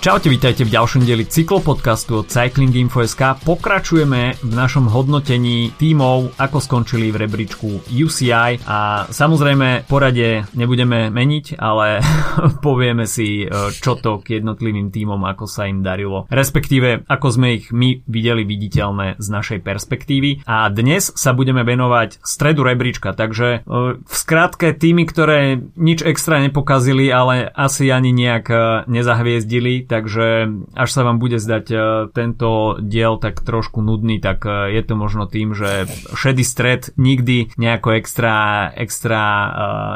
Čaute, vítajte v ďalšom dieli cyklopodcastu od Cycling Info.sk. Pokračujeme v našom hodnotení tímov, ako skončili v rebríčku UCI a samozrejme porade nebudeme meniť, ale povieme si, e, čo to k jednotlivým tímom, ako sa im darilo. Respektíve, ako sme ich my videli viditeľné z našej perspektívy. A dnes sa budeme venovať stredu rebríčka, takže e, v skratke týmy, ktoré nič extra nepokazili, ale asi ani nejak e, nezahviezdili, takže až sa vám bude zdať e, tento diel tak trošku nudný, tak e, je to možno tým, že šedý stred nikdy nejako extra, extra uh,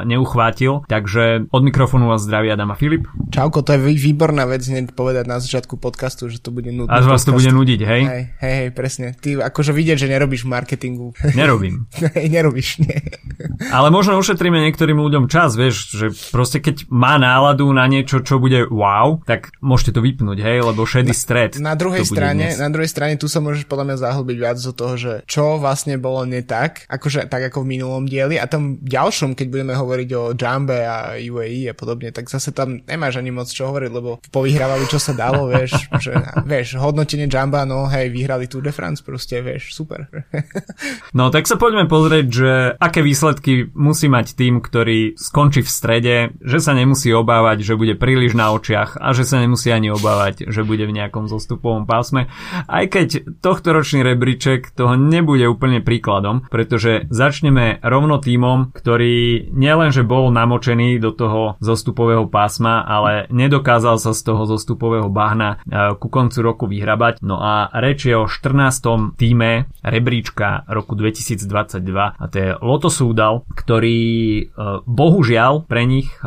neuchvátil. Takže od mikrofónu vás zdraví Adam a Filip. Čauko, to je výborná vec hneď povedať na začiatku podcastu, že to bude nudný Až vás to bude nudiť, hej? Hej, hej, hej, presne. Ty akože vidieť, že nerobíš marketingu. Nerobím. hej, nerobíš, nie. Ale možno ušetríme niektorým ľuďom čas, vieš, že proste keď má náladu na niečo, čo bude wow, tak môžete to vypnúť hej, lebo šedý stred. Na, na druhej strane, na druhej strane tu sa môžeš podľa mňa zahlbiť viac do toho, že čo vlastne bolo ne tak, akože tak ako v minulom dieli a tam ďalšom, keď budeme hovoriť o Jambe a UAE a podobne, tak zase tam nemáš ani moc čo hovoriť, lebo povyhrávali čo sa dalo, vieš, že, vieš, hodnotenie Jamba, no hej, vyhrali Tour de France proste, vieš, super. no tak sa poďme pozrieť, že aké výsledky musí mať tým, ktorý skončí v strede, že sa nemusí obávať, že bude príliš na očiach a že sa nemusí ani obávať že bude v nejakom zostupovom pásme. Aj keď tohto ročný rebríček toho nebude úplne príkladom, pretože začneme rovno týmom, ktorý nielenže bol namočený do toho zostupového pásma, ale nedokázal sa z toho zostupového bahna e, ku koncu roku vyhrabať. No a reč je o 14. týme rebríčka roku 2022 a to je Loto Súdal, ktorý e, bohužiaľ pre nich e,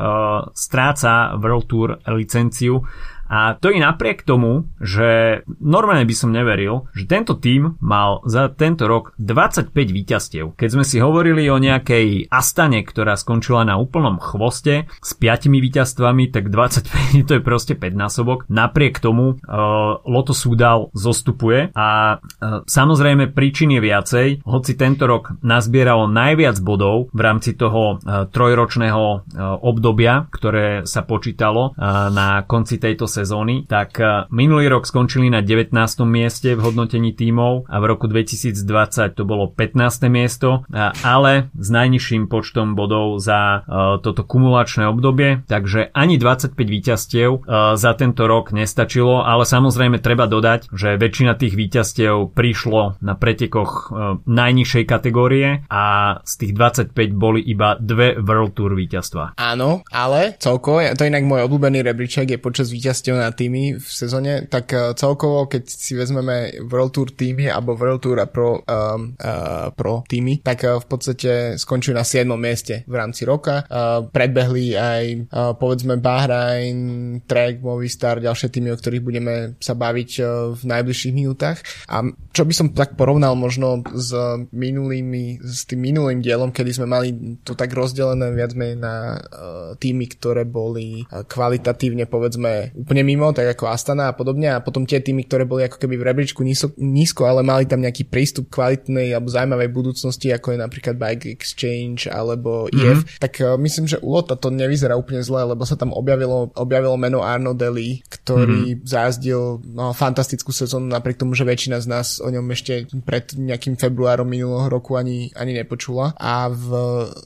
stráca World Tour licenciu a to i napriek tomu, že normálne by som neveril, že tento tým mal za tento rok 25 víťazstiev. Keď sme si hovorili o nejakej Astane, ktorá skončila na úplnom chvoste s 5 víťazstvami, tak 25 to je proste 5 násobok. Napriek tomu uh, Loto Súdal zostupuje a uh, samozrejme príčin je viacej, hoci tento rok nazbieralo najviac bodov v rámci toho uh, trojročného uh, obdobia, ktoré sa počítalo uh, na konci tejto sezóny, tak e, minulý rok skončili na 19. mieste v hodnotení tímov a v roku 2020 to bolo 15. miesto, e, ale s najnižším počtom bodov za e, toto kumulačné obdobie, takže ani 25 víťazstiev za tento rok nestačilo, ale samozrejme treba dodať, že väčšina tých víťazstiev prišlo na pretekoch najnižšej kategórie a z tých 25 boli iba dve World Tour víťazstva. Áno, ale celkovo, to je inak môj obľúbený rebríček je počas víťazstiev na týmy v sezóne, tak uh, celkovo, keď si vezmeme World Tour týmy alebo World Tour a Pro, um, uh, pro týmy, tak uh, v podstate skončili na 7. mieste v rámci roka. Uh, predbehli aj uh, povedzme Bahrain, Trek, Movistar, ďalšie týmy, o ktorých budeme sa baviť uh, v najbližších minútach. A čo by som tak porovnal možno s minulými, s tým minulým dielom, kedy sme mali to tak rozdelené viac menej na uh, týmy, ktoré boli uh, kvalitatívne povedzme úplne úplne mimo, tak ako Astana a podobne a potom tie týmy, ktoré boli ako keby v rebríčku nízko, nízko, ale mali tam nejaký prístup kvalitnej alebo zaujímavej budúcnosti, ako je napríklad Bike Exchange alebo mm-hmm. IF, tak uh, myslím, že u Lota to nevyzerá úplne zle, lebo sa tam objavilo, objavilo meno Arno Deli, ktorý mm-hmm. zázdil no, fantastickú sezónu napriek tomu, že väčšina z nás o ňom ešte pred nejakým februárom minulého roku ani, ani nepočula a v,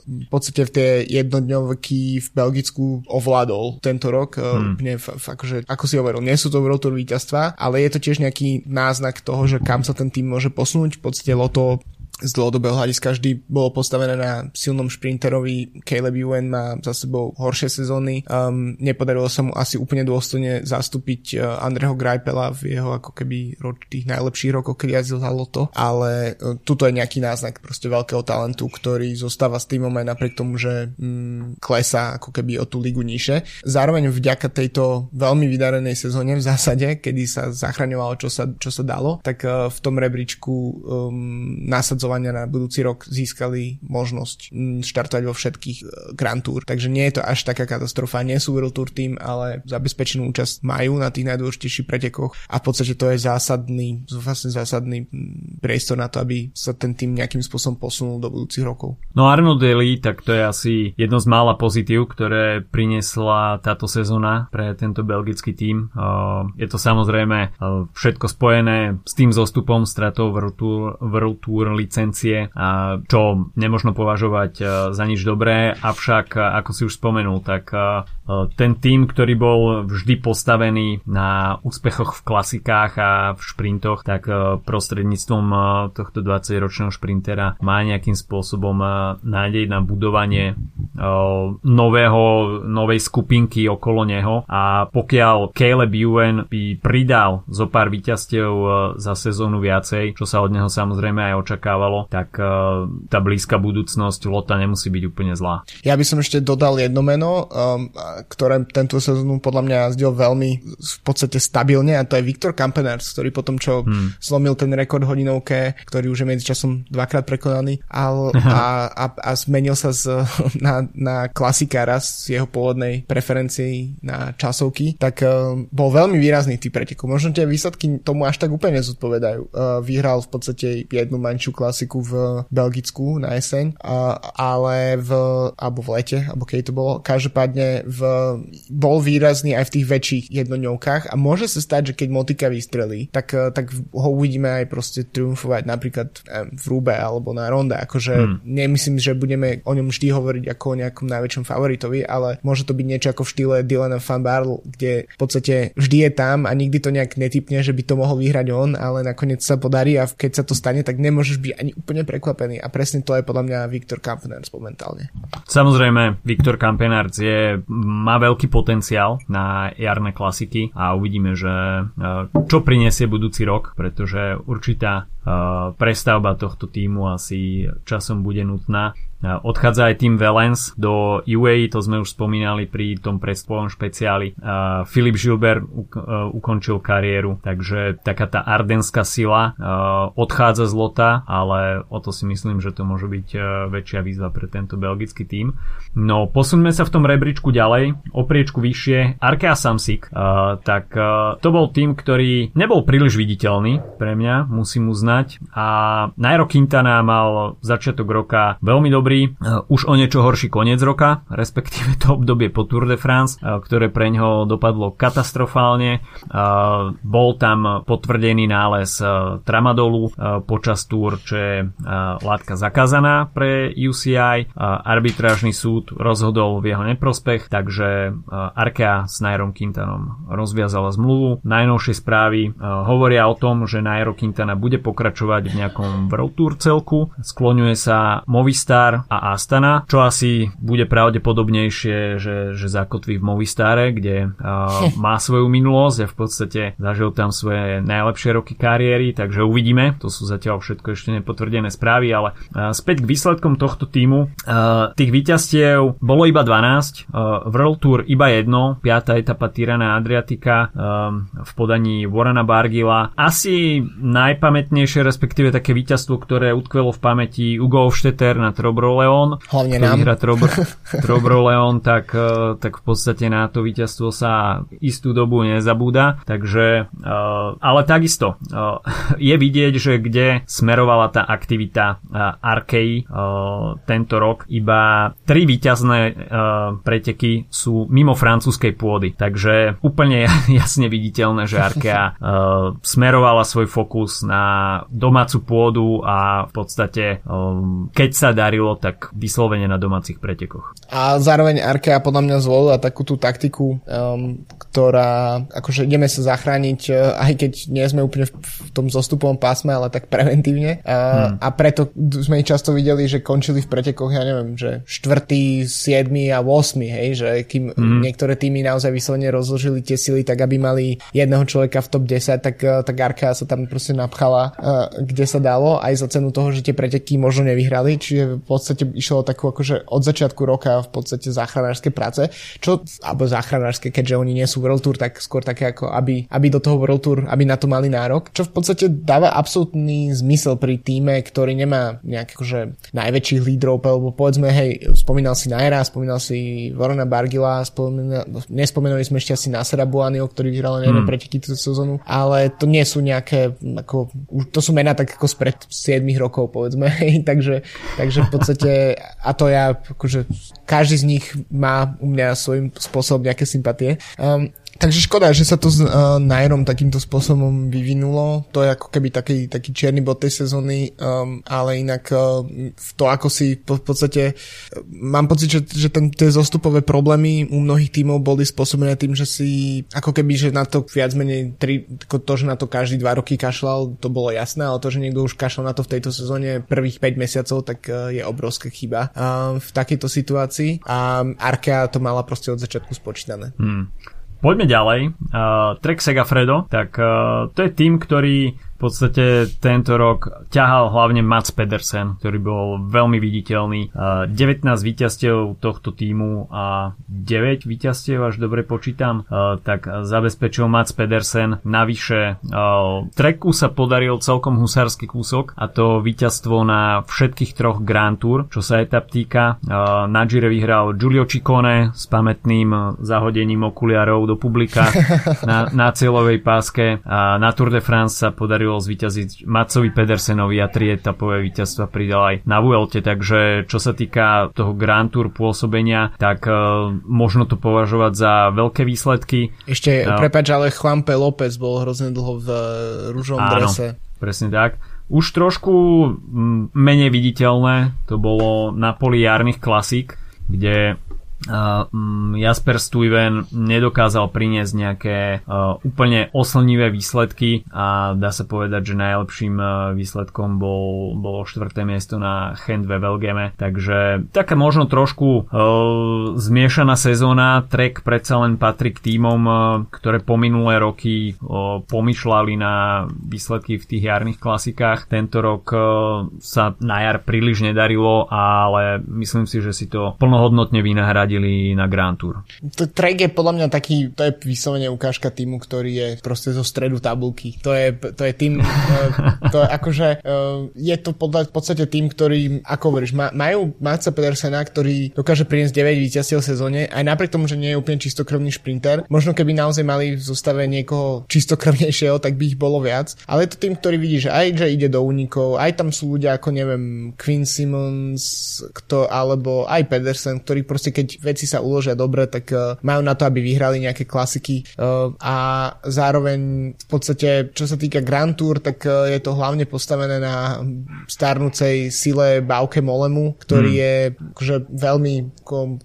v podstate v tie jednodňovky v Belgicku ovládol tento rok mm. úplne f- f- akože ako si hovoril, nie sú to World víťazstva, ale je to tiež nejaký náznak toho, že kam sa ten tým môže posunúť. V podstate Loto z dlhodobého hľadiska vždy bolo postavené na silnom šprinterovi. Caleb Ewan má za sebou horšie sezóny. Um, nepodarilo sa mu asi úplne dôstojne zastúpiť uh, Andreho Greipela v jeho ako keby roč, tých najlepších rokoch, keď jazdil za Loto, ale uh, tuto je nejaký náznak proste veľkého talentu, ktorý zostáva s týmom aj napriek tomu, že um, klesá ako keby o tú ligu nižšie. Zároveň vďaka tejto veľmi vydarenej sezóne v zásade, kedy sa zachraňovalo čo sa, čo sa dalo, tak uh, v tom rebríčku um, nasadzovania na budúci rok získali možnosť štartovať vo všetkých e, Grand Tour. Takže nie je to až taká katastrofa. Nie sú World Tour tým, ale zabezpečenú účasť majú na tých najdôležitejších pretekoch a v podstate to je zásadný, vlastne zásadný priestor na to, aby sa ten tým nejakým spôsobom posunul do budúcich rokov. No Arnold Daly, tak to je asi jedno z mála pozitív, ktoré priniesla táto sezóna pre tento belgický tím. Je to samozrejme všetko spojené s tým zostupom stratou World Tour, World Tour licencie, čo nemožno považovať za nič dobré, avšak ako si už spomenul, tak ten tým, ktorý bol vždy postavený na úspechoch v klasikách a v šprintoch, tak prostredníctvom tohto 20-ročného šprintera má nejakým spôsobom nádej na budovanie nového, novej skupinky okolo neho a pokiaľ Caleb Ewan by pridal zo pár víťazstiev za sezónu viacej, čo sa od neho samozrejme aj očakávalo, tak tá blízka budúcnosť Lota nemusí byť úplne zlá. Ja by som ešte dodal jedno meno, um, ktoré tento sezónu podľa mňa jazdil veľmi v podstate stabilne a to je Viktor Kampeners, ktorý potom čo hmm. zlomil ten rekord hodinovke, ktorý už je medzičasom dvakrát prekonaný a, a, a, a zmenil sa z, na, na klasikára z jeho pôvodnej preferencii na časovky, tak uh, bol veľmi výrazný tý pretekov. Možno tie výsledky tomu až tak úplne zodpovedajú. Uh, vyhral v podstate jednu menšiu klasiku v Belgicku na jeseň, uh, ale v, alebo v lete, alebo keď to bolo, každopádne v, bol výrazný aj v tých väčších jednoňovkách a môže sa stať, že keď Motika vystrelí, tak, uh, tak ho uvidíme aj proste triumfovať napríklad v Rúbe alebo na Ronde. Akože hmm. nemyslím, že budeme o ňom vždy hovoriť ako o nejakom najväčšom favoritovi, ale môže to byť niečo ako v štýle Dylan Van Barl, kde v podstate vždy je tam a nikdy to nejak netypne, že by to mohol vyhrať on, ale nakoniec sa podarí a keď sa to stane, tak nemôžeš byť ani úplne prekvapený a presne to je podľa mňa Viktor Kampenarts momentálne. Samozrejme, Viktor Kampenarts je, má veľký potenciál na jarné klasiky a uvidíme, že e, čo prinesie budúci rok, pretože určitá e, prestavba tohto týmu asi časom bude nutná. Odchádza aj tým Valens do UAE, to sme už spomínali pri tom predspolom špeciáli. Filip Gilbert e, ukončil kariéru, takže taká tá ardenská sila e, odchádza z lota, ale o to si myslím, že to môže byť e, väčšia výzva pre tento belgický tím. No, posuňme sa v tom rebríčku ďalej, o priečku vyššie, Arkea Samsic, tak to bol tým, ktorý nebol príliš viditeľný pre mňa, musím uznať a Nairo Quintana mal začiatok roka veľmi dobrý dobrý, e, už o niečo horší koniec roka, respektíve to obdobie po Tour de France, e, ktoré pre ňo dopadlo katastrofálne. E, bol tam potvrdený nález tramadolu počas Tour, čo je látka zakázaná pre UCI. Arbitrážny súd rozhodol v jeho neprospech, takže Arkea s Nairom Quintanom rozviazala zmluvu. Najnovšie správy hovoria o tom, že Nairo Quintana bude pokračovať v nejakom World Tour celku. Skloňuje sa Movistar, a Astana, čo asi bude pravdepodobnejšie, že, že zakotví v Movistare, kde uh, má svoju minulosť a v podstate zažil tam svoje najlepšie roky kariéry, takže uvidíme, to sú zatiaľ všetko ešte nepotvrdené správy, ale uh, späť k výsledkom tohto týmu. Uh, tých víťazstiev bolo iba 12, uh, World Tour iba jedno, 5. etapa Tirana Adriatika um, v podaní Warrena Bargila. Asi najpamätnejšie, respektíve také víťazstvo, ktoré utkvelo v pamäti Ugo Hofstetter na Trobro Leon. Hlavne nám. Vyhra Trobro Leon, tak, e, tak v podstate na to víťazstvo sa istú dobu nezabúda. Takže, e, ale takisto e, je vidieť, že kde smerovala tá aktivita Arkei tento rok. Iba tri víťazné preteky sú mimo francúzskej pôdy. Takže úplne jasne viditeľné, že Arkea smerovala svoj fokus na domácu pôdu a v podstate keď sa darilo, tak vyslovene na domácich pretekoch. A zároveň Arkea podľa mňa zvolila takú tú taktiku, um, ktorá, akože ideme sa zachrániť, uh, aj keď nie sme úplne v, tom zostupovom pásme, ale tak preventívne. Uh, hmm. A preto sme ich často videli, že končili v pretekoch, ja neviem, že 4., 7. a 8. Hej, že kým hmm. niektoré týmy naozaj vyslovene rozložili tie sily tak, aby mali jedného človeka v top 10, tak, uh, tak Arkea sa tam proste napchala, uh, kde sa dalo, aj za cenu toho, že tie preteky možno nevyhrali, čiže v podstate išlo takú akože od začiatku roka v podstate záchranárske práce, čo, alebo záchranárske, keďže oni nie sú World Tour, tak skôr také ako, aby, aby do toho World Tour, aby na to mali nárok, čo v podstate dáva absolútny zmysel pri týme, ktorý nemá nejak akože najväčších lídrov, lebo povedzme, hej, spomínal si Naira, spomínal si Vorona Bargila, spomínal, nespomenuli sme ešte asi Nasera Buanio, ktorý vyhral neviem hmm. preteky túto sezónu, ale to nie sú nejaké, ako, to sú mená tak ako spred 7 rokov, povedzme, takže, takže v podstate, a to ja, akože každý z nich má u mňa svojím spôsobom nejaké sympatie. Um, Takže škoda, že sa to s uh, Nairom takýmto spôsobom vyvinulo. To je ako keby taký, taký čierny bod tej sezóny, um, ale inak uh, to ako si v podstate uh, mám pocit, že, že ten, tie zostupové problémy u mnohých tímov boli spôsobené tým, že si ako keby, že na to viac menej tri, to, že na to každý dva roky kašľal, to bolo jasné, ale to, že niekto už kašľal na to v tejto sezóne prvých 5 mesiacov, tak uh, je obrovská chyba uh, v takejto situácii a Arkea to mala proste od začiatku spočítané. Hmm. Poďme ďalej. Uh, Trek Segafredo, tak uh, to je tým, ktorý podstate tento rok ťahal hlavne Mats Pedersen, ktorý bol veľmi viditeľný. 19 víťazstiev tohto týmu a 9 víťazstiev, až dobre počítam, tak zabezpečil Mats Pedersen. Navyše treku sa podaril celkom husársky kúsok a to víťazstvo na všetkých troch Grand Tour, čo sa etap týka. Na Gire vyhral Giulio Ciccone s pamätným zahodením okuliarov do publika na, na cieľovej páske. A na Tour de France sa podaril podarilo zvíťaziť Macovi Pedersenovi a tri etapové víťazstva pridal aj na Vuelte, takže čo sa týka toho Grand Tour pôsobenia, tak uh, možno to považovať za veľké výsledky. Ešte, uh, prepač, ale Chlampe López bol hrozne dlho v uh, rúžovom áno, drese. presne tak. Už trošku menej viditeľné to bolo na poli jarných klasík, kde Jasper Stuyven nedokázal priniesť nejaké úplne oslnivé výsledky a dá sa povedať, že najlepším výsledkom bol, bolo štvrté miesto na Chent ve Velgeme, takže taká možno trošku zmiešaná sezóna, Trek predsa len patrí k týmom, ktoré po minulé roky pomýšľali na výsledky v tých jarných klasikách. Tento rok sa na jar príliš nedarilo, ale myslím si, že si to plnohodnotne vynahradí nasadili na Grand Tour. To Trek je podľa mňa taký, to je vyslovene ukážka týmu, ktorý je proste zo stredu tabulky. To je, to je tým, eh, to je akože, eh, je to podľa, v podstate tým, ktorý, ako hovoríš, majú Matsa Pedersena, ktorý dokáže priniesť 9 víťazstiev v sezóne, aj napriek tomu, že nie je úplne čistokrvný šprinter. Možno keby naozaj mali v zostave niekoho čistokrvnejšieho, tak by ich bolo viac. Ale je to tým, ktorý vidí, že aj že ide do únikov, aj tam sú ľudia ako neviem, Quinn Simmons, kto, alebo aj Pedersen, ktorý proste keď veci sa uložia dobre, tak uh, majú na to, aby vyhrali nejaké klasiky uh, a zároveň v podstate, čo sa týka Grand Tour, tak uh, je to hlavne postavené na starnúcej sile Bauke Molemu, ktorý hmm. je akože veľmi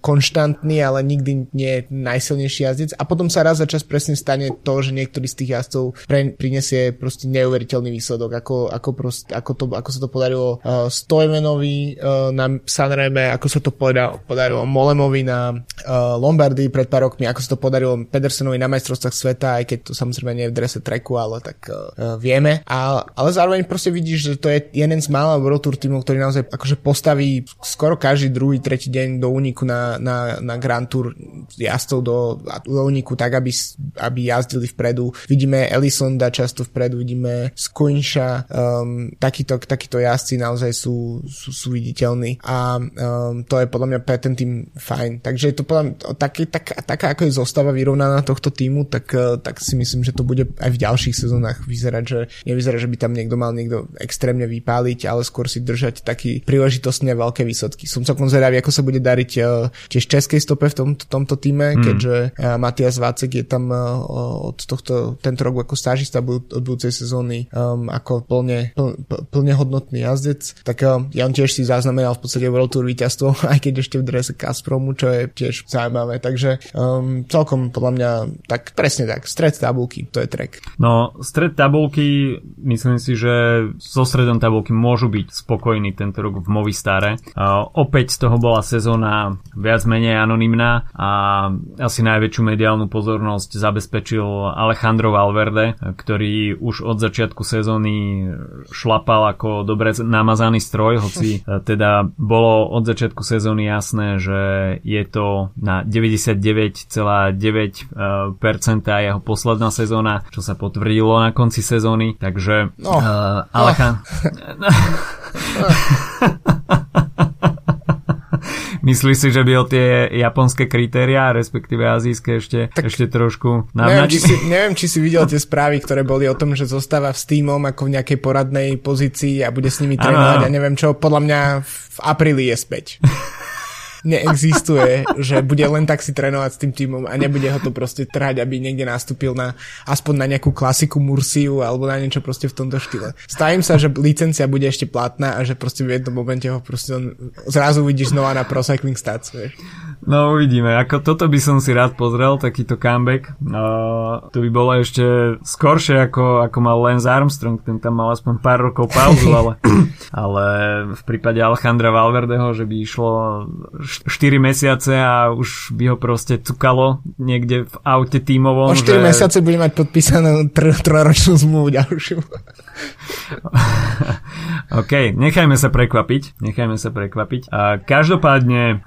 konštantný, ale nikdy nie je najsilnejší jazdec a potom sa raz za čas presne stane to, že niektorý z tých jazdcov pre, prinesie proste neuveriteľný výsledok, ako, ako, proste, ako, to, ako sa to podarilo uh, Stojmenovi uh, na Sanreme, ako sa to podarilo, podarilo Molemovi na uh, Lombardii pred pár rokmi, ako sa to podarilo Pedersenovi na majstrovstvách sveta, aj keď to samozrejme nie je v drese treku, ale tak uh, vieme. A, ale zároveň proste vidíš, že to je jeden z mála World Tour tímov, ktorý naozaj akože postaví skoro každý druhý, tretí deň do úniku na, na, na Grand Tour jazdcov do, do úniku tak, aby, aby jazdili vpredu. Vidíme Elisonda často vpredu, vidíme Squinša, um, takíto, takíto jazdci naozaj sú, sú, sú viditeľní a um, to je podľa mňa pre ten tým fajn. Takže je to podľa taký, tak, taká ako je zostava vyrovnaná tohto týmu, tak, eh, tak si myslím, že to bude aj v ďalších sezónach vyzerať, že nevyzerá, že by tam niekto mal niekto extrémne vypáliť, ale skôr si držať taký príležitostne veľké výsledky. Som celkom zvedavý, ako sa bude dariť uh, tiež českej stope v tomto, tomto týme, mm. keďže uh, Matias Vácek je tam od tohto, tento rok ako stážista od budúcej sezóny um, ako plne, pl, plne hodnotný jazdec, tak uh, ja on tiež si zaznamenal v podstate World Tour víťazstvo, aj keď ešte v drese Gazpromu, čo je tiež zaujímavé. Takže um, celkom podľa mňa tak presne tak, stred tabulky, to je track. No, stred tabulky, myslím si, že so stredom tabulky môžu byť spokojní tento rok v Movistare. Uh, opäť z toho bola sezóna viac menej anonymná a asi najväčšiu mediálnu pozornosť zabezpečil Alejandro Valverde, ktorý už od začiatku sezóny šlapal ako dobre namazaný stroj, hoci teda bolo od začiatku sezóny jasné, že je to na 99,9% jeho posledná sezóna, čo sa potvrdilo na konci sezóny, takže no. uh, Alecha... No. Myslíš si, že by o tie japonské kritéria, respektíve azijské ešte, tak ešte trošku neviem či, si, neviem, či si videl tie správy, ktoré boli o tom, že zostáva v Steamom ako v nejakej poradnej pozícii a bude s nimi trénovať a neviem čo. Podľa mňa v apríli je späť. neexistuje, že bude len tak si trénovať s tým týmom a nebude ho to proste trhať, aby niekde nastúpil na aspoň na nejakú klasiku Mursiu alebo na niečo proste v tomto štýle. Stavím sa, že licencia bude ešte platná a že proste v jednom momente ho proste zrazu vidíš znova na Pro Cycling Stats, vieš. No uvidíme, ako toto by som si rád pozrel, takýto comeback. Uh, to by bolo ešte skoršie ako, ako mal Lance Armstrong, ten tam mal aspoň pár rokov pauzu, ale, ale v prípade Alejandra Valverdeho, že by išlo 4 mesiace a už by ho proste cukalo niekde v aute tímovom. O 4 že... mesiace bude mať podpísanú tr- trojročnú zmluvu ďalšiu. OK, nechajme sa prekvapiť. Nechajme sa prekvapiť. A každopádne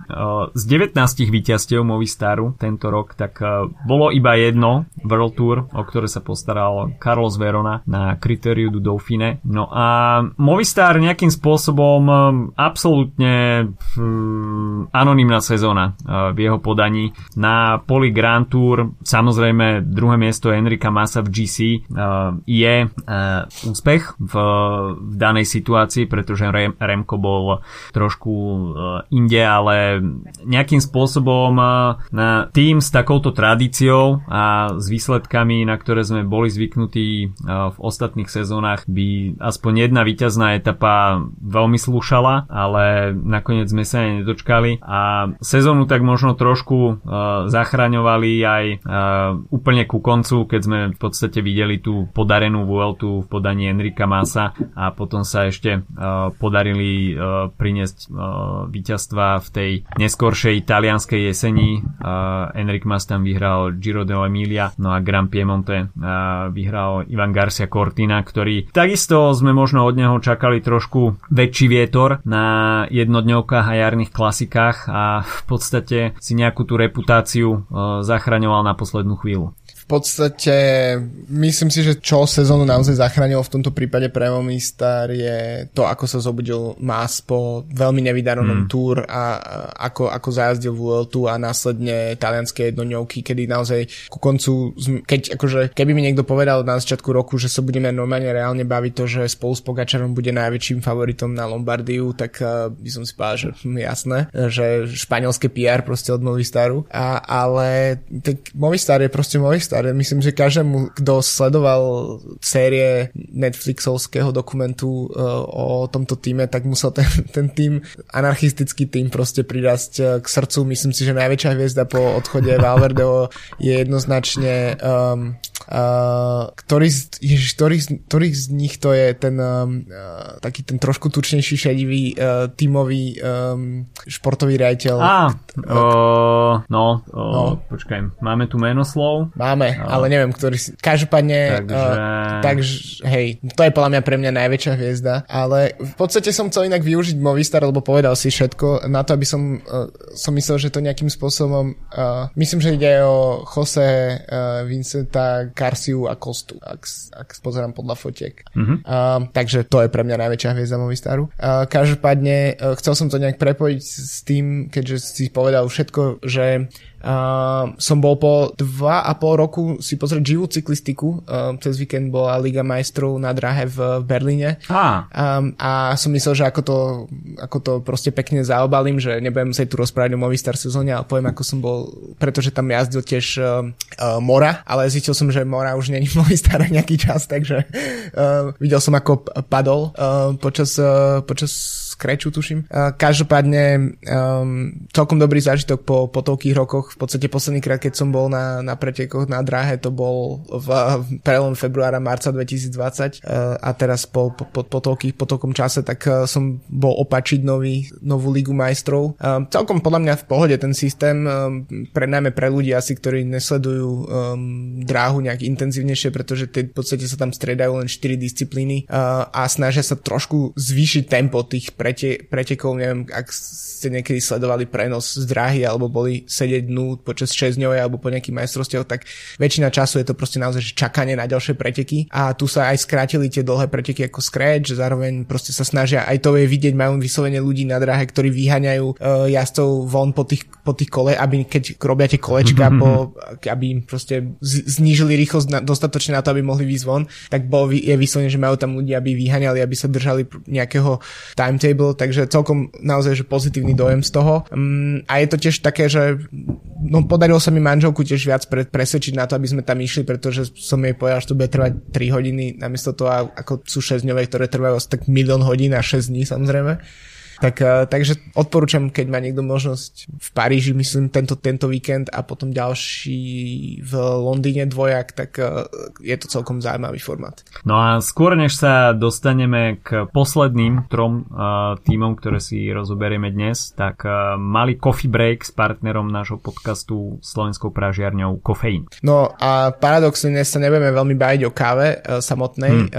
z 19 víťazstiev Movistaru tento rok, tak bolo iba jedno World Tour, o ktoré sa postaral Carlos Verona na Criteriu du Dauphine. No a Movistar nejakým spôsobom absolútne hm, anonimná sezóna v jeho podaní. Na poli Grand Tour samozrejme druhé miesto Enrika Massa v GC je úspech v, v danej situácii, pretože Remko bol trošku e, inde, ale nejakým spôsobom e, na tým s takouto tradíciou a s výsledkami, na ktoré sme boli zvyknutí e, v ostatných sezónach, by aspoň jedna víťazná etapa veľmi slúšala, ale nakoniec sme sa aj nedočkali a sezónu tak možno trošku zachraňovali aj úplne ku koncu, keď sme v podstate videli tú podarenú Vueltu v podaní Enrika Masa a potom sa ešte uh, podarili uh, priniesť uh, víťazstva v tej neskoršej italianskej jeseni. Enrik Mas tam vyhral Giro Emilia, no a Grand Piemonte vyhral Ivan Garcia Cortina, ktorý takisto sme možno od neho čakali trošku väčší vietor na jednodňovkách a jarných klasikách a v podstate si nejakú tú reputáciu zachraňoval na poslednú chvíľu podstate myslím si, že čo sezónu naozaj zachránilo v tomto prípade pre Movistar je to, ako sa zobudil Mas po veľmi nevydarenom mm. túr a ako, ako zajazdil Vueltu a následne talianské jednoňovky, kedy naozaj ku koncu, keď akože, keby mi niekto povedal na začiatku roku, že sa budeme normálne reálne baviť to, že spolu s Pogačarom bude najväčším favoritom na Lombardiu, tak uh, by som si povedal, že hm, jasné, že španielské PR proste od Movistaru. A, ale tak Movistar je proste Movistar ale myslím, že každému, kto sledoval série Netflixovského dokumentu uh, o tomto týme, tak musel ten, ten tým, anarchistický tým proste prirásť uh, k srdcu. Myslím si, že najväčšia hviezda po odchode Valverdeho je jednoznačne um, Uh, ktorý, z, ježiš, ktorý, ktorý z nich to je ten uh, taký ten trošku tučnejší šedivý uh, tímový um, športový riaditeľ. Á, uh, no, uh, no, počkaj, máme tu menoslov? Máme, uh, ale neviem, ktorý si, každopádne, takže... Uh, takže, hej, to je podľa mňa pre mňa najväčšia hviezda, ale v podstate som chcel inak využiť Movistar, lebo povedal si všetko na to, aby som, uh, som myslel, že to nejakým spôsobom, uh, myslím, že ide o Jose uh, Vincenta Karsiu a Kostu, ak, ak pozerám podľa fotiek. Mm-hmm. Uh, takže to je pre mňa najväčšia hviezda Movistaru. Uh, každopádne uh, chcel som to nejak prepojiť s tým, keďže si povedal všetko, že Uh, som bol po dva a pol roku si pozrieť živú cyklistiku. Uh, cez víkend bola Liga majstrov na drahe v Berlíne. Ah. Um, a som myslel, že ako to, ako to proste pekne zaobalím, že nebudem sa tu rozprávať o Movistar sezóne, ale poviem, ako som bol, pretože tam jazdil tiež uh, uh, Mora, ale zistil som, že Mora už není v Movistare nejaký čas, takže uh, videl som, ako padol uh, počas, uh, počas Scratchu, tuším. Každopádne um, celkom dobrý zážitok po, po toľkých rokoch. V podstate posledný krát, keď som bol na, na pretekoch na dráhe, to bol v, v prelom februára, marca 2020 uh, a teraz po, po, po, po, toľkých, po toľkom čase, tak uh, som bol opačiť nový, novú ligu majstrov. Um, celkom podľa mňa v pohode ten systém, um, pre najmä pre ľudí asi, ktorí nesledujú um, dráhu nejak intenzívnejšie, pretože tie, v podstate sa tam striedajú len 4 disciplíny uh, a snažia sa trošku zvýšiť tempo tých prete, pretekov, neviem, ak ste niekedy sledovali prenos z dráhy alebo boli sedieť dnu počas 6 dňovej alebo po nejakých majstrovstiev, tak väčšina času je to proste naozaj čakanie na ďalšie preteky. A tu sa aj skrátili tie dlhé preteky ako Scratch, zároveň proste sa snažia, aj to je vidieť, majú vyslovene ľudí na dráhe, ktorí vyhaňajú uh, jazdcov von po tých, po tých kole, aby keď robia tie kolečka, mm-hmm. po, aby im proste znížili rýchlosť na, dostatočne na to, aby mohli výsť von, tak bol, je vyslovene, že majú tam ľudia, aby vyhaňali, aby sa držali nejakého timetable, takže celkom naozaj, že pozitívny dojem z toho. Um, a je to tiež také, že no podarilo sa mi manželku tiež viac pre, presvedčiť na to, aby sme tam išli, pretože som jej povedal, že to bude trvať 3 hodiny, namiesto toho, ako sú 6 dňové, ktoré trvajú asi tak milión hodín a 6 dní samozrejme. Tak, uh, takže odporúčam, keď má niekto možnosť v Paríži, myslím, tento, tento víkend a potom ďalší v Londýne dvojak, tak uh, je to celkom zaujímavý formát. No a skôr než sa dostaneme k posledným trom uh, týmom, ktoré si rozoberieme dnes, tak mali coffee break s partnerom nášho podcastu Slovenskou pražiarňou Kofeín. No a paradoxne dnes sa nebudeme veľmi baviť o káve samotnej, hmm.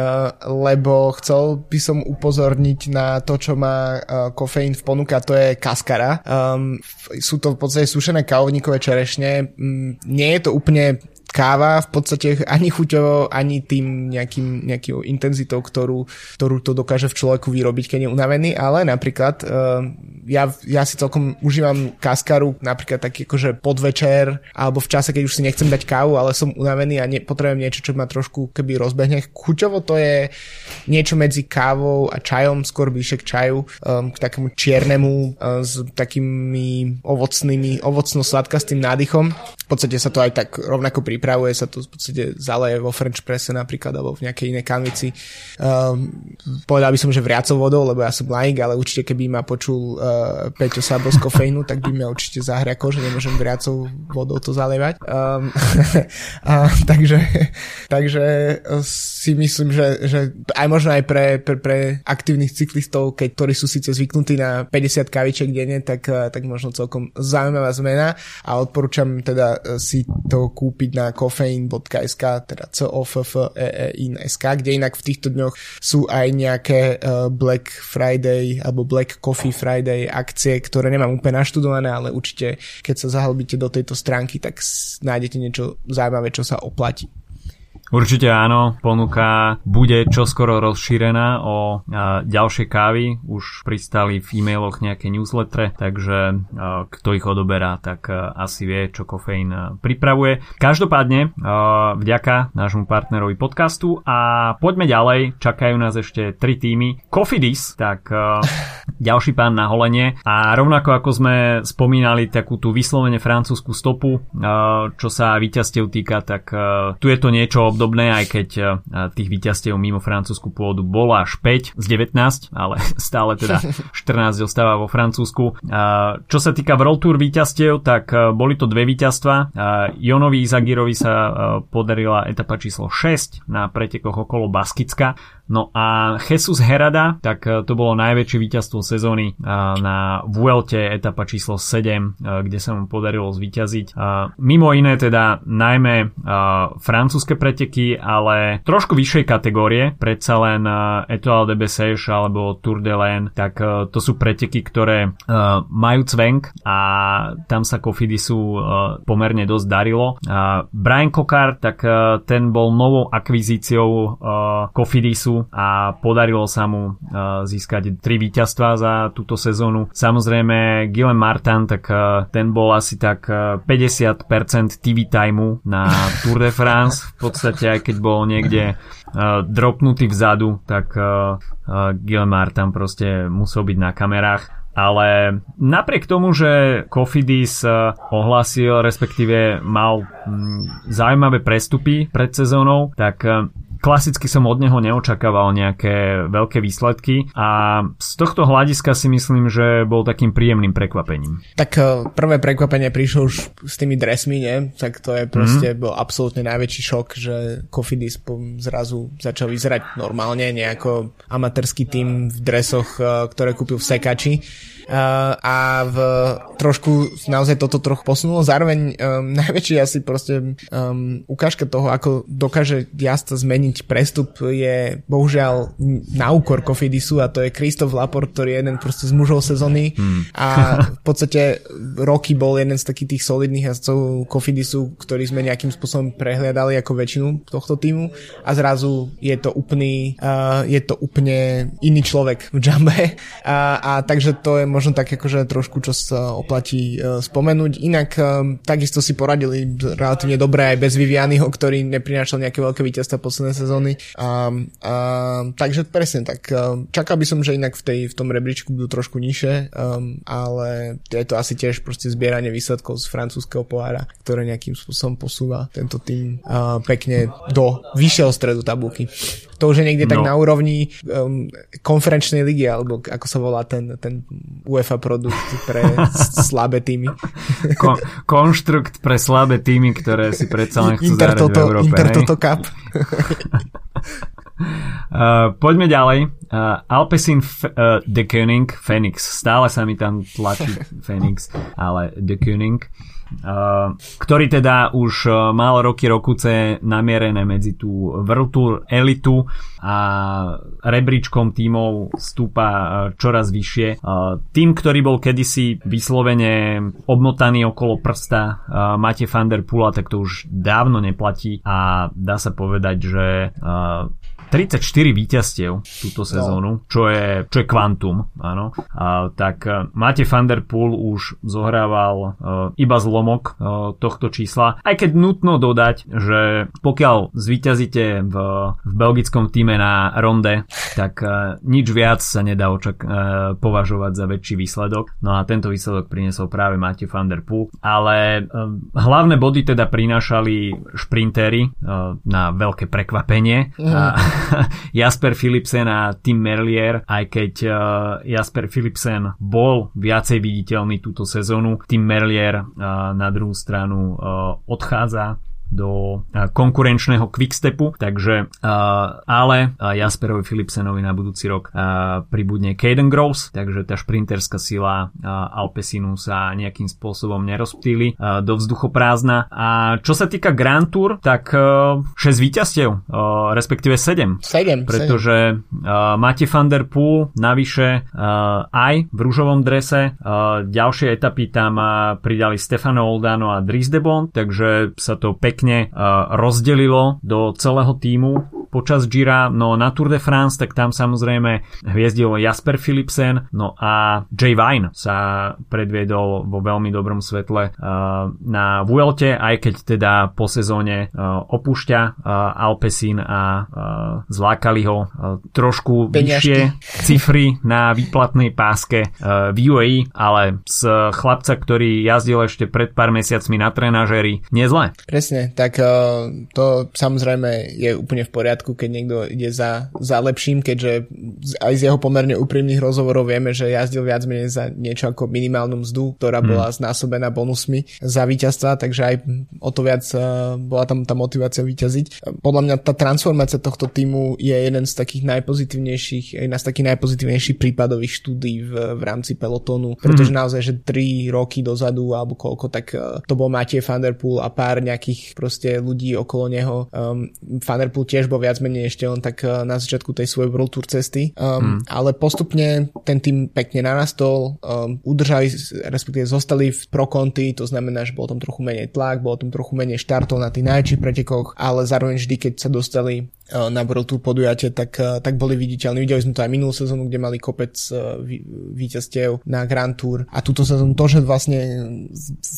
lebo chcel by som upozorniť na to, čo má kofeín v ponuka, to je kaskara. Um, sú to v podstate sušené kávovníkové čerešne. Um, nie je to úplne káva v podstate ani chuťovo, ani tým nejakým, nejakou intenzitou, ktorú, ktorú to dokáže v človeku vyrobiť, keď je unavený, ale napríklad uh, ja, ja si celkom užívam kaskaru napríklad tak akože podvečer alebo v čase, keď už si nechcem dať kávu, ale som unavený a potrebujem niečo, čo ma trošku keby rozbehne. Chuťovo to je niečo medzi kávou a čajom, skôr bližšie k čaju, um, k takému čiernemu uh, s takými ovocnými, ovocno-sladkastým nádychom. V podstate sa to aj tak rovnako pri pripravuje sa to v podstate zaleje vo French presse napríklad alebo v nejakej inej kanvici. Um, povedal by som, že vriacou vodou, lebo ja som laik, ale určite keby ma počul uh, Peťo Sabo z kofeínu, tak by ma určite zahriako, že nemôžem vriacou vodou to zalievať. Um, a, takže, takže si myslím, že, že aj možno aj pre, pre, pre aktívnych cyklistov, keď, ktorí sú síce zvyknutí na 50 kaviček denne, tak, tak možno celkom zaujímavá zmena a odporúčam teda si to kúpiť na kofeín.sk, teda c o f f e e in.sk, kde inak v týchto dňoch sú aj nejaké uh, Black Friday alebo Black Coffee Friday akcie, ktoré nemám úplne naštudované, ale určite keď sa zahlbíte do tejto stránky, tak nájdete niečo zaujímavé, čo sa oplatí. Určite áno, ponuka bude čoskoro rozšírená o a, ďalšie kávy, už pristali v e-mailoch nejaké newsletter, takže a, kto ich odoberá, tak a, asi vie, čo kofeín a, pripravuje. Každopádne, a, vďaka nášmu partnerovi podcastu a poďme ďalej, čakajú nás ešte tri týmy. Cofidis, tak a, ďalší pán na holenie a rovnako ako sme spomínali takú tú vyslovene francúzsku stopu, a, čo sa víťazstiev týka, tak a, tu je to niečo obdobné, aj keď eh, tých víťazstiev mimo francúzsku pôvodu bolo až 5 z 19, ale stále teda 14 zostáva vo Francúzsku. Čo sa týka World Tour víťazstiev, tak eh, boli to dve víťazstva. Jonovi Izagirovi sa podarila etapa číslo 6 na pretekoch okolo Baskicka. No a Jesus Herada, tak to bolo najväčšie víťazstvo sezóny na Vuelte etapa číslo 7, kde sa mu podarilo zvíťaziť. Mimo iné teda najmä francúzske preteky ale trošku vyššej kategórie, predsa len Etoile de Bessèges alebo Tour de Laine, tak to sú preteky, ktoré majú cvenk a tam sa Kofidisu pomerne dosť darilo. Brian Kokar, tak ten bol novou akvizíciou uh, A podarilo sa mu uh, získať tri víťazstva za túto sezónu. Samozrejme Guillaume Martin, tak uh, ten bol asi tak uh, 50% TV timeu na Tour de France. V podstate aj keď bol niekde uh, dropnutý vzadu, tak uh, uh, Gilmar tam proste musel byť na kamerách. Ale napriek tomu, že Kofidis uh, ohlásil, respektíve mal um, zaujímavé prestupy pred sezónou, tak uh, klasicky som od neho neočakával nejaké veľké výsledky a z tohto hľadiska si myslím, že bol takým príjemným prekvapením. Tak uh, prvé prekvapenie prišlo už s tými dresmi, nie? Tak to je proste mm. bol absolútne najväčší šok, že Kofidis zrazu začal vyzerať normálne, nejako amatérský tým v dresoch, uh, ktoré kúpil v Sekači a v trošku naozaj toto trochu posunulo. Zároveň um, najväčší asi proste um, ukážka toho, ako dokáže jazdca zmeniť prestup je bohužiaľ na úkor Kofidisu a to je Kristof Laport, ktorý je jeden proste z mužov sezóny hmm. a v podstate roky bol jeden z takých tých solidných jazdcov Kofidisu, ktorý sme nejakým spôsobom prehliadali ako väčšinu tohto týmu a zrazu je to úplný uh, je to úplne iný človek v Jambe a, a takže to je možno tak akože trošku, čo sa oplatí uh, spomenúť. Inak uh, takisto si poradili relatívne dobre aj bez Vivianyho, ktorý neprinášal nejaké veľké víťazstva posledné sezóny. Um, uh, takže presne tak. Uh, čakal by som, že inak v, tej, v tom rebríčku budú trošku nižšie, um, ale je to asi tiež proste zbieranie výsledkov z francúzského pohára, ktoré nejakým spôsobom posúva tento tým uh, pekne do vyššieho stredu tabulky to už je niekde no. tak na úrovni um, konferenčnej ligy, alebo ako sa volá ten, ten UEFA produkt pre slabé týmy. Kon, konštrukt pre slabé týmy, ktoré si predsa len chcú Inter toto, v Európe. Inter toto Cup. Uh, poďme ďalej. Uh, Alpecin F- uh, De Koning Phoenix. Stále sa mi tam tlačí Phoenix, ale De Koning. Uh, ktorý teda už uh, mal roky rokuce namierené medzi tú Tour elitu a rebríčkom tímov stúpa uh, čoraz vyššie. Tým, ktorý bol kedysi vyslovene obmotaný okolo prsta Mate van der Pula, tak to už dávno neplatí a dá sa povedať, že 34 víťazstiev túto no. sezónu, no. čo, je, čo je kvantum, áno. A, tak e, Máte van der Poel už zohrával uh, iba zlomok uh, tohto čísla, aj keď nutno dodať, že pokiaľ zvíťazíte v, v belgickom týme na ronde, tak uh, nič viac sa nedá očak- uh, považovať za väčší výsledok. No a tento výsledok priniesol práve Máte van der Poel, ale uh, hlavné body teda prinášali šprintéry uh, na veľké prekvapenie. Mm. A, Jasper Philipsen a Tim Merlier, aj keď uh, Jasper Philipsen bol viacej viditeľný túto sezónu, Tim Merlier uh, na druhú stranu uh, odchádza do konkurenčného quickstepu, takže ale Jasperovi Philipsenovi na budúci rok pribudne Caden Groves, takže tá šprinterská sila Alpesinu sa nejakým spôsobom nerozptýli do vzduchoprázdna. A čo sa týka Grand Tour, tak 6 víťazstiev, respektíve 7. 7 pretože 7. máte Van Der Poel navyše aj v rúžovom drese. Ďalšie etapy tam pridali Stefano Oldano a Dries de Bond, takže sa to pekne pekne rozdelilo do celého týmu počas Gira, no na Tour de France, tak tam samozrejme hviezdil Jasper Philipsen, no a Jay Vine sa predviedol vo veľmi dobrom svetle na Vuelte, aj keď teda po sezóne opúšťa Alpecin a zlákali ho trošku Peňažky. vyššie cifry na výplatnej páske v UAE, ale z chlapca, ktorý jazdil ešte pred pár mesiacmi na trenažeri, nezle. Presne, tak to samozrejme je úplne v poriadku, keď niekto ide za, za lepším, keďže aj z jeho pomerne úprimných rozhovorov vieme, že jazdil viac menej za niečo ako minimálnu mzdu, ktorá hmm. bola znásobená bonusmi za víťazstva, takže aj o to viac uh, bola tam tá motivácia vyťaziť. Podľa mňa tá transformácia tohto týmu je jeden z takých najpozitívnejších, jedna z takých najpozitívnejších prípadových štúdí v, v rámci pelotónu, pretože hmm. naozaj, že 3 roky dozadu alebo koľko, tak uh, to bol Matej van der Poel a pár nejakých proste ľudí okolo neho. Um, Vanderpool tiež bol viac menej ešte len tak uh, na začiatku tej svojej World Tour cesty, um, hmm. ale postupne ten tým pekne narastol, um, udržali, respektíve zostali v pro konty, to znamená, že bol tam trochu menej tlak, bolo tam trochu menej štartov na tých najväčších pretekoch, ale zároveň vždy, keď sa dostali Eh, na World Tour podujatie, tak, eh, tak boli viditeľní. Videli sme to aj minulú sezónu, kde mali kopec eh, víťazstiev na Grand Tour a túto sezónu to, že vlastne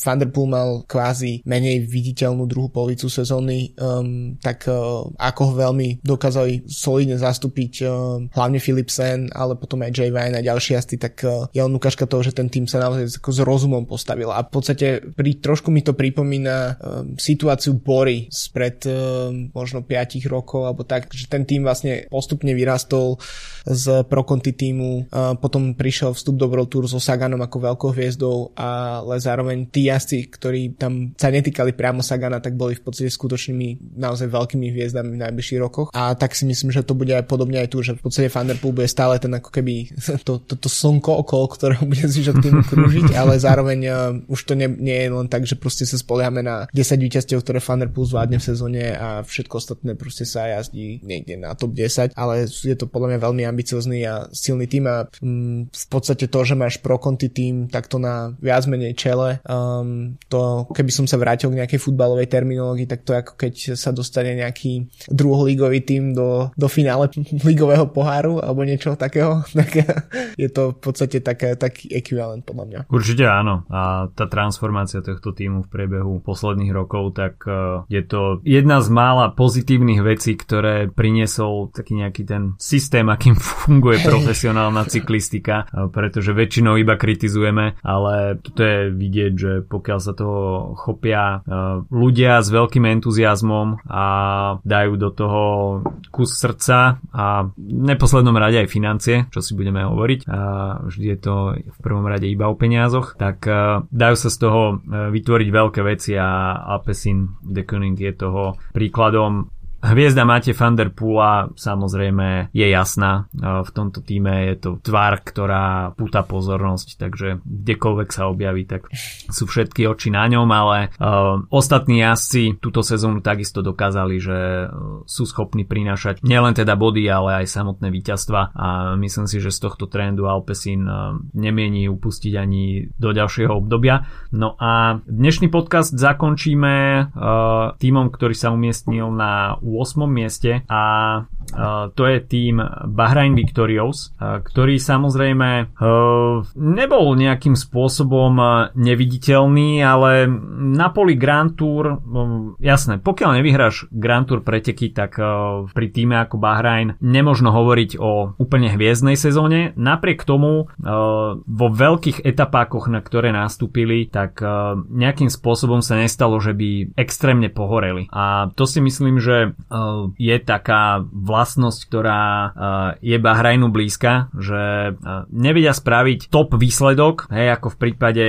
Van Der mal kvázi menej viditeľnú druhú polovicu sezóny, um, tak uh, ako ho veľmi dokázali solidne zastúpiť uh, hlavne Philipsen, ale potom aj Jay Vine a ďalší jazdci, tak uh, je len ukážka toho, že ten tým sa naozaj s rozumom postavil. A v podstate pri, trošku mi to pripomína uh, situáciu Bory spred uh, možno 5 rokov alebo alebo tak, že ten tým vlastne postupne vyrastol z Proconti týmu, potom prišiel vstup do World Tour so Saganom ako veľkou hviezdou, ale zároveň tí jazdci, ktorí tam sa netýkali priamo Sagana, tak boli v podstate skutočnými naozaj veľkými hviezdami v najbližších rokoch. A tak si myslím, že to bude aj podobne aj tu, že v podstate Thunderpool bude stále ten ako keby to, to, to slnko okolo ktorého bude zvyšok tým krúžiť, ale zároveň uh, už to nie, nie je len tak, že proste sa spoliehame na 10 víťazstiev, ktoré Thunderpool zvládne v sezóne a všetko ostatné proste sa jazdí niekde na top 10, ale je to podľa mňa veľmi ambiciozný a silný tým a um, v podstate to, že máš pro konti tým takto na viac menej čele, um, to keby som sa vrátil k nejakej futbalovej terminológii, tak to je ako keď sa dostane nejaký druholígový tým do, do finále ligového poháru alebo niečo takého, tak je to v podstate také, taký ekvivalent podľa mňa. Určite áno a tá transformácia tohto týmu v priebehu posledných rokov, tak e, je to jedna z mála pozitívnych vecí, ktoré priniesol taký nejaký ten systém, akým funguje profesionálna cyklistika, e, pretože väčšinou iba kritizujeme, ale toto je vidieť, že pokiaľ sa toho chopia e, ľudia s veľkým entuziasmom a dajú do toho kus srdca a v neposlednom rade aj financie, čo si budeme hovoriť, a vždy je to v prvom rade iba o peniazoch, tak dajú sa z toho vytvoriť veľké veci a Alpecin de Koning je toho príkladom Hviezda Máte van der Poola samozrejme je jasná. V tomto týme je to tvár, ktorá púta pozornosť, takže kdekoľvek sa objaví, tak sú všetky oči na ňom, ale uh, ostatní jazdci túto sezónu takisto dokázali, že sú schopní prinášať nielen teda body, ale aj samotné víťazstva a myslím si, že z tohto trendu Alpecin nemieni upustiť ani do ďalšieho obdobia. No a dnešný podcast zakončíme uh, týmom, ktorý sa umiestnil na 8. mieste a to je tým Bahrain Victorious, ktorý samozrejme nebol nejakým spôsobom neviditeľný, ale na poli Grand Tour, jasné, pokiaľ nevyhráš Grand Tour preteky, tak pri týme ako Bahrain nemožno hovoriť o úplne hviezdnej sezóne. Napriek tomu vo veľkých etapákoch, na ktoré nastúpili, tak nejakým spôsobom sa nestalo, že by extrémne pohoreli. A to si myslím, že je taká vlastnosť, ktorá je Bahrajnu blízka, že nevedia spraviť top výsledok, hej, ako v prípade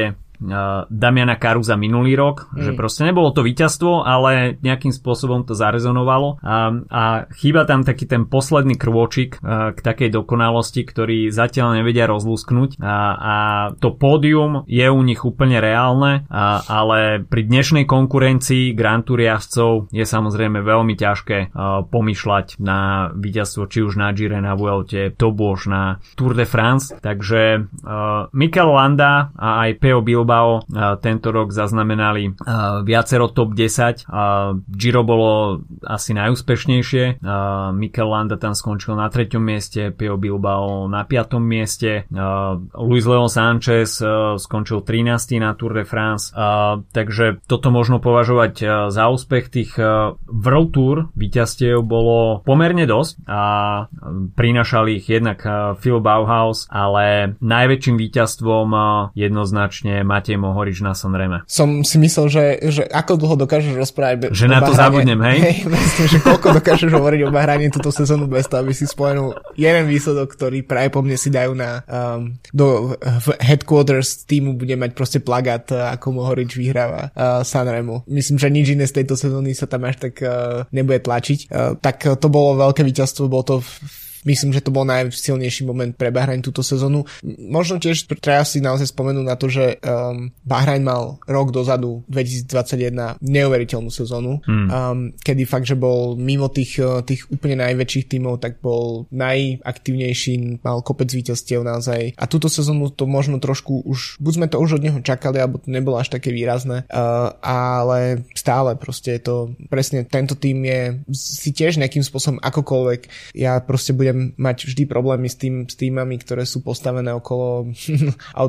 Damiana Karuza minulý rok, mm. že proste nebolo to víťazstvo, ale nejakým spôsobom to zarezonovalo. A, a chýba tam taký ten posledný krôčik k takej dokonalosti, ktorý zatiaľ nevedia rozlúsknuť. A, a to pódium je u nich úplne reálne, a, ale pri dnešnej konkurencii Grand Tour jazdcov je samozrejme veľmi ťažké a, pomýšľať na víťazstvo či už na Gire, na Vuelte, to bož na Tour de France, takže uh, Mikel Landa a aj Peo Bilbao Bilbao tento rok zaznamenali viacero top 10. Giro bolo asi najúspešnejšie. Mikel Landa tam skončil na treťom mieste, Pio Bilbao na piatom mieste. Luis Leon Sanchez skončil 13. na Tour de France. Takže toto možno považovať za úspech tých World Tour víťazstiev bolo pomerne dosť a prinašali ich jednak Phil Bauhaus, ale najväčším víťazstvom jednoznačne Matej Mohorič na Sanreme. Som si myslel, že, že ako dlho dokážeš rozprávať Že na to zabudnem, hej? hej vlastne, že koľko dokážeš hovoriť o Bahrajne túto sezónu bez toho, aby si spomenul jeden výsledok, ktorý práve po mne si dajú na um, do v headquarters týmu bude mať proste plagát, ako Mohorič vyhráva uh, Sanremo. Myslím, že nič iné z tejto sezóny sa tam až tak uh, nebude tlačiť. Uh, tak to bolo veľké víťazstvo, bolo to v Myslím, že to bol najsilnejší moment pre Bahrain túto sezónu. Možno tiež treba si naozaj spomenúť na to, že um, Bahrain mal rok dozadu 2021 neuveriteľnú sezónu, hmm. um, kedy fakt, že bol mimo tých, uh, tých úplne najväčších tímov, tak bol najaktívnejší, mal kopec víťazstiev naozaj. A túto sezónu to možno trošku už, buď sme to už od neho čakali, alebo to nebolo až také výrazné, uh, ale stále proste je to presne tento tým je si tiež nejakým spôsobom akokoľvek ja proste budem budem mať vždy problémy s, tým, s týmami, ktoré sú postavené okolo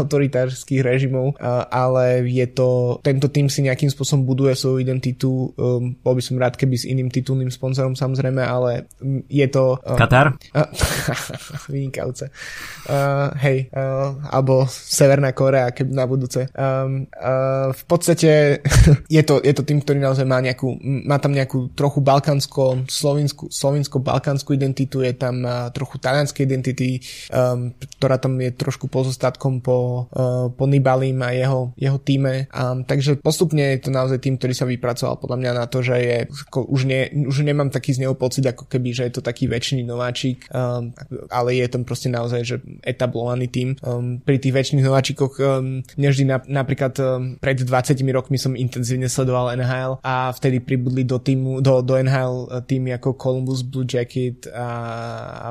autoritárskych režimov, ale je to, tento tým si nejakým spôsobom buduje svoju identitu. Um, bol by som rád, keby s iným titulným sponzorom samozrejme, ale je to... Um, Katar? Uh, vynikajúce. Uh, hej, uh, alebo Severná Korea, keby na budúce. Um, uh, v podstate je to, je to tým, ktorý naozaj má nejakú, má tam nejakú trochu balkánsko, slovinskú, slovinsko-balkánsku identitu, je tam uh, trochu talianskej identity, um, ktorá tam je trošku pozostatkom po, uh, po Nibalim a jeho, jeho týme. Um, takže postupne je to naozaj tým, ktorý sa vypracoval podľa mňa na to, že je, ako, už, nie, už nemám taký z neho pocit, ako keby, že je to taký väčší nováčik, um, ale je tam proste naozaj, že etablovaný tým. Um, pri tých väčších nováčikoch um, nevždy na, napríklad um, pred 20 rokmi som intenzívne sledoval NHL a vtedy pribudli do týmu, do, do NHL týmy ako Columbus Blue Jacket a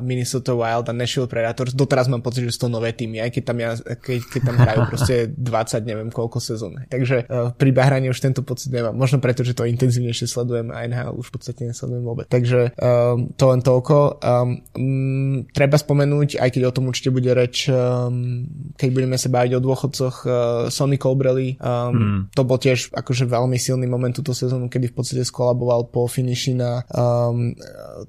Minnesota Wild a Nashville Predators. Doteraz mám pocit, že sú to nové týmy, aj keď tam, ja, keď, keď tam hrajú proste 20, neviem koľko sezón. Takže uh, pri Bahrane už tento pocit nemám. Možno preto, že to intenzívnejšie sledujem a NHL už v podstate nesledujem vôbec. Takže um, to len toľko. Um, um, treba spomenúť, aj keď o tom určite bude reč, um, keď budeme sa baviť o dôchodcoch, uh, Sonny Colbrelli, um, mm. to bol tiež akože veľmi silný moment túto sezónu, kedy v podstate skolaboval po finiši na um,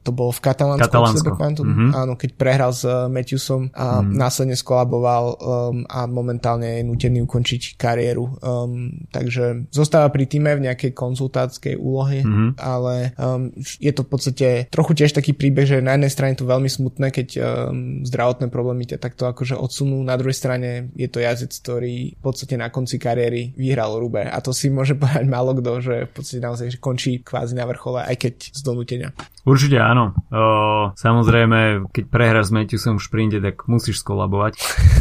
to bolo v Katalánsku, Katalánsko. Mm-hmm. áno, keď prehral s uh, Matthewsom a mm. následne skolaboval um, a momentálne je nutený ukončiť kariéru. Um, takže zostáva pri týme v nejakej konzultátskej úlohe, mm-hmm. ale um, je to v podstate trochu tiež taký príbeh, že na jednej strane to veľmi smutné, keď um, zdravotné problémy ťa takto akože odsunú, na druhej strane je to jazdec, ktorý v podstate na konci kariéry vyhral Rube a to si môže povedať málo kto, že v podstate naozaj že končí kvázi na vrchole, aj keď z donútenia. Určite áno. Samozrejme, keď prehráš s Matthewsom v šprinte, tak musíš skolabovať.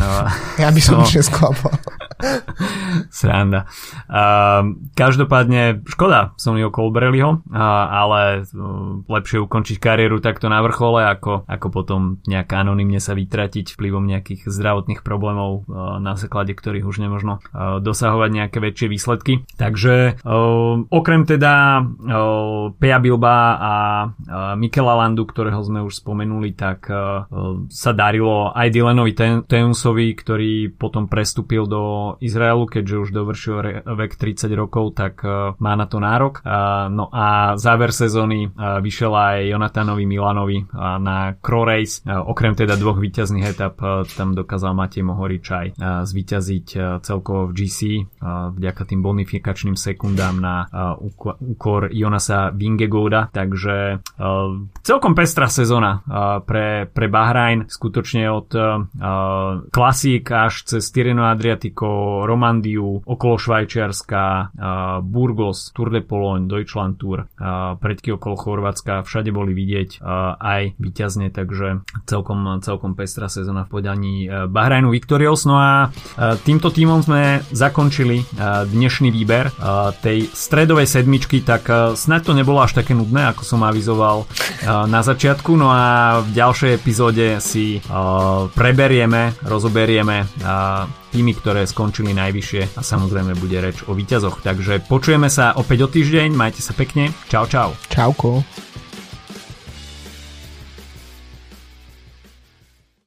ja by som no. už skolaboval. Sranda. Uh, každopádne, škoda Sonnyho Colbrelliho, uh, ale uh, lepšie ukončiť kariéru takto na vrchole, ako, ako potom nejak anonymne sa vytratiť vplyvom nejakých zdravotných problémov, uh, na základe ktorých už nemožno uh, dosahovať nejaké väčšie výsledky. Takže uh, okrem teda uh, Pea Bilba a uh, Mikela Landu, ktorého sme už spomenuli, tak uh, sa darilo aj Dylanovi Teusovi, ktorý potom prestúpil do Izraelu, keďže už dovršil vek 30 rokov, tak e, má na to nárok. No a záver sezóny e, vyšiel aj Jonatanovi Milanovi na Crow Race. Okrem teda dvoch výťazných etap tam dokázal Matej Mohoričaj zvíťaziť celkovo v GC vďaka tým bonifikačným sekundám na úkor Jonasa Vingegoda. Takže celkom pestrá sezóna pre, pre Bahrajn. Skutočne od klasík až cez Tireno Adriatico Romandiu, okolo Švajčiarska, Burgos, Tour de Pologne, Deutschland Tour, predky okolo Chorvátska, všade boli vidieť aj vyťazne, takže celkom, celkom pestrá sezóna v podaní Bahrajnu Victorious. No a týmto týmom sme zakončili dnešný výber tej stredovej sedmičky, tak snad to nebolo až také nudné, ako som avizoval na začiatku. No a v ďalšej epizóde si preberieme, rozoberieme tými, ktoré skončili najvyššie a samozrejme bude reč o výťazoch. Takže počujeme sa opäť o týždeň, majte sa pekne, čau čau. Čauko.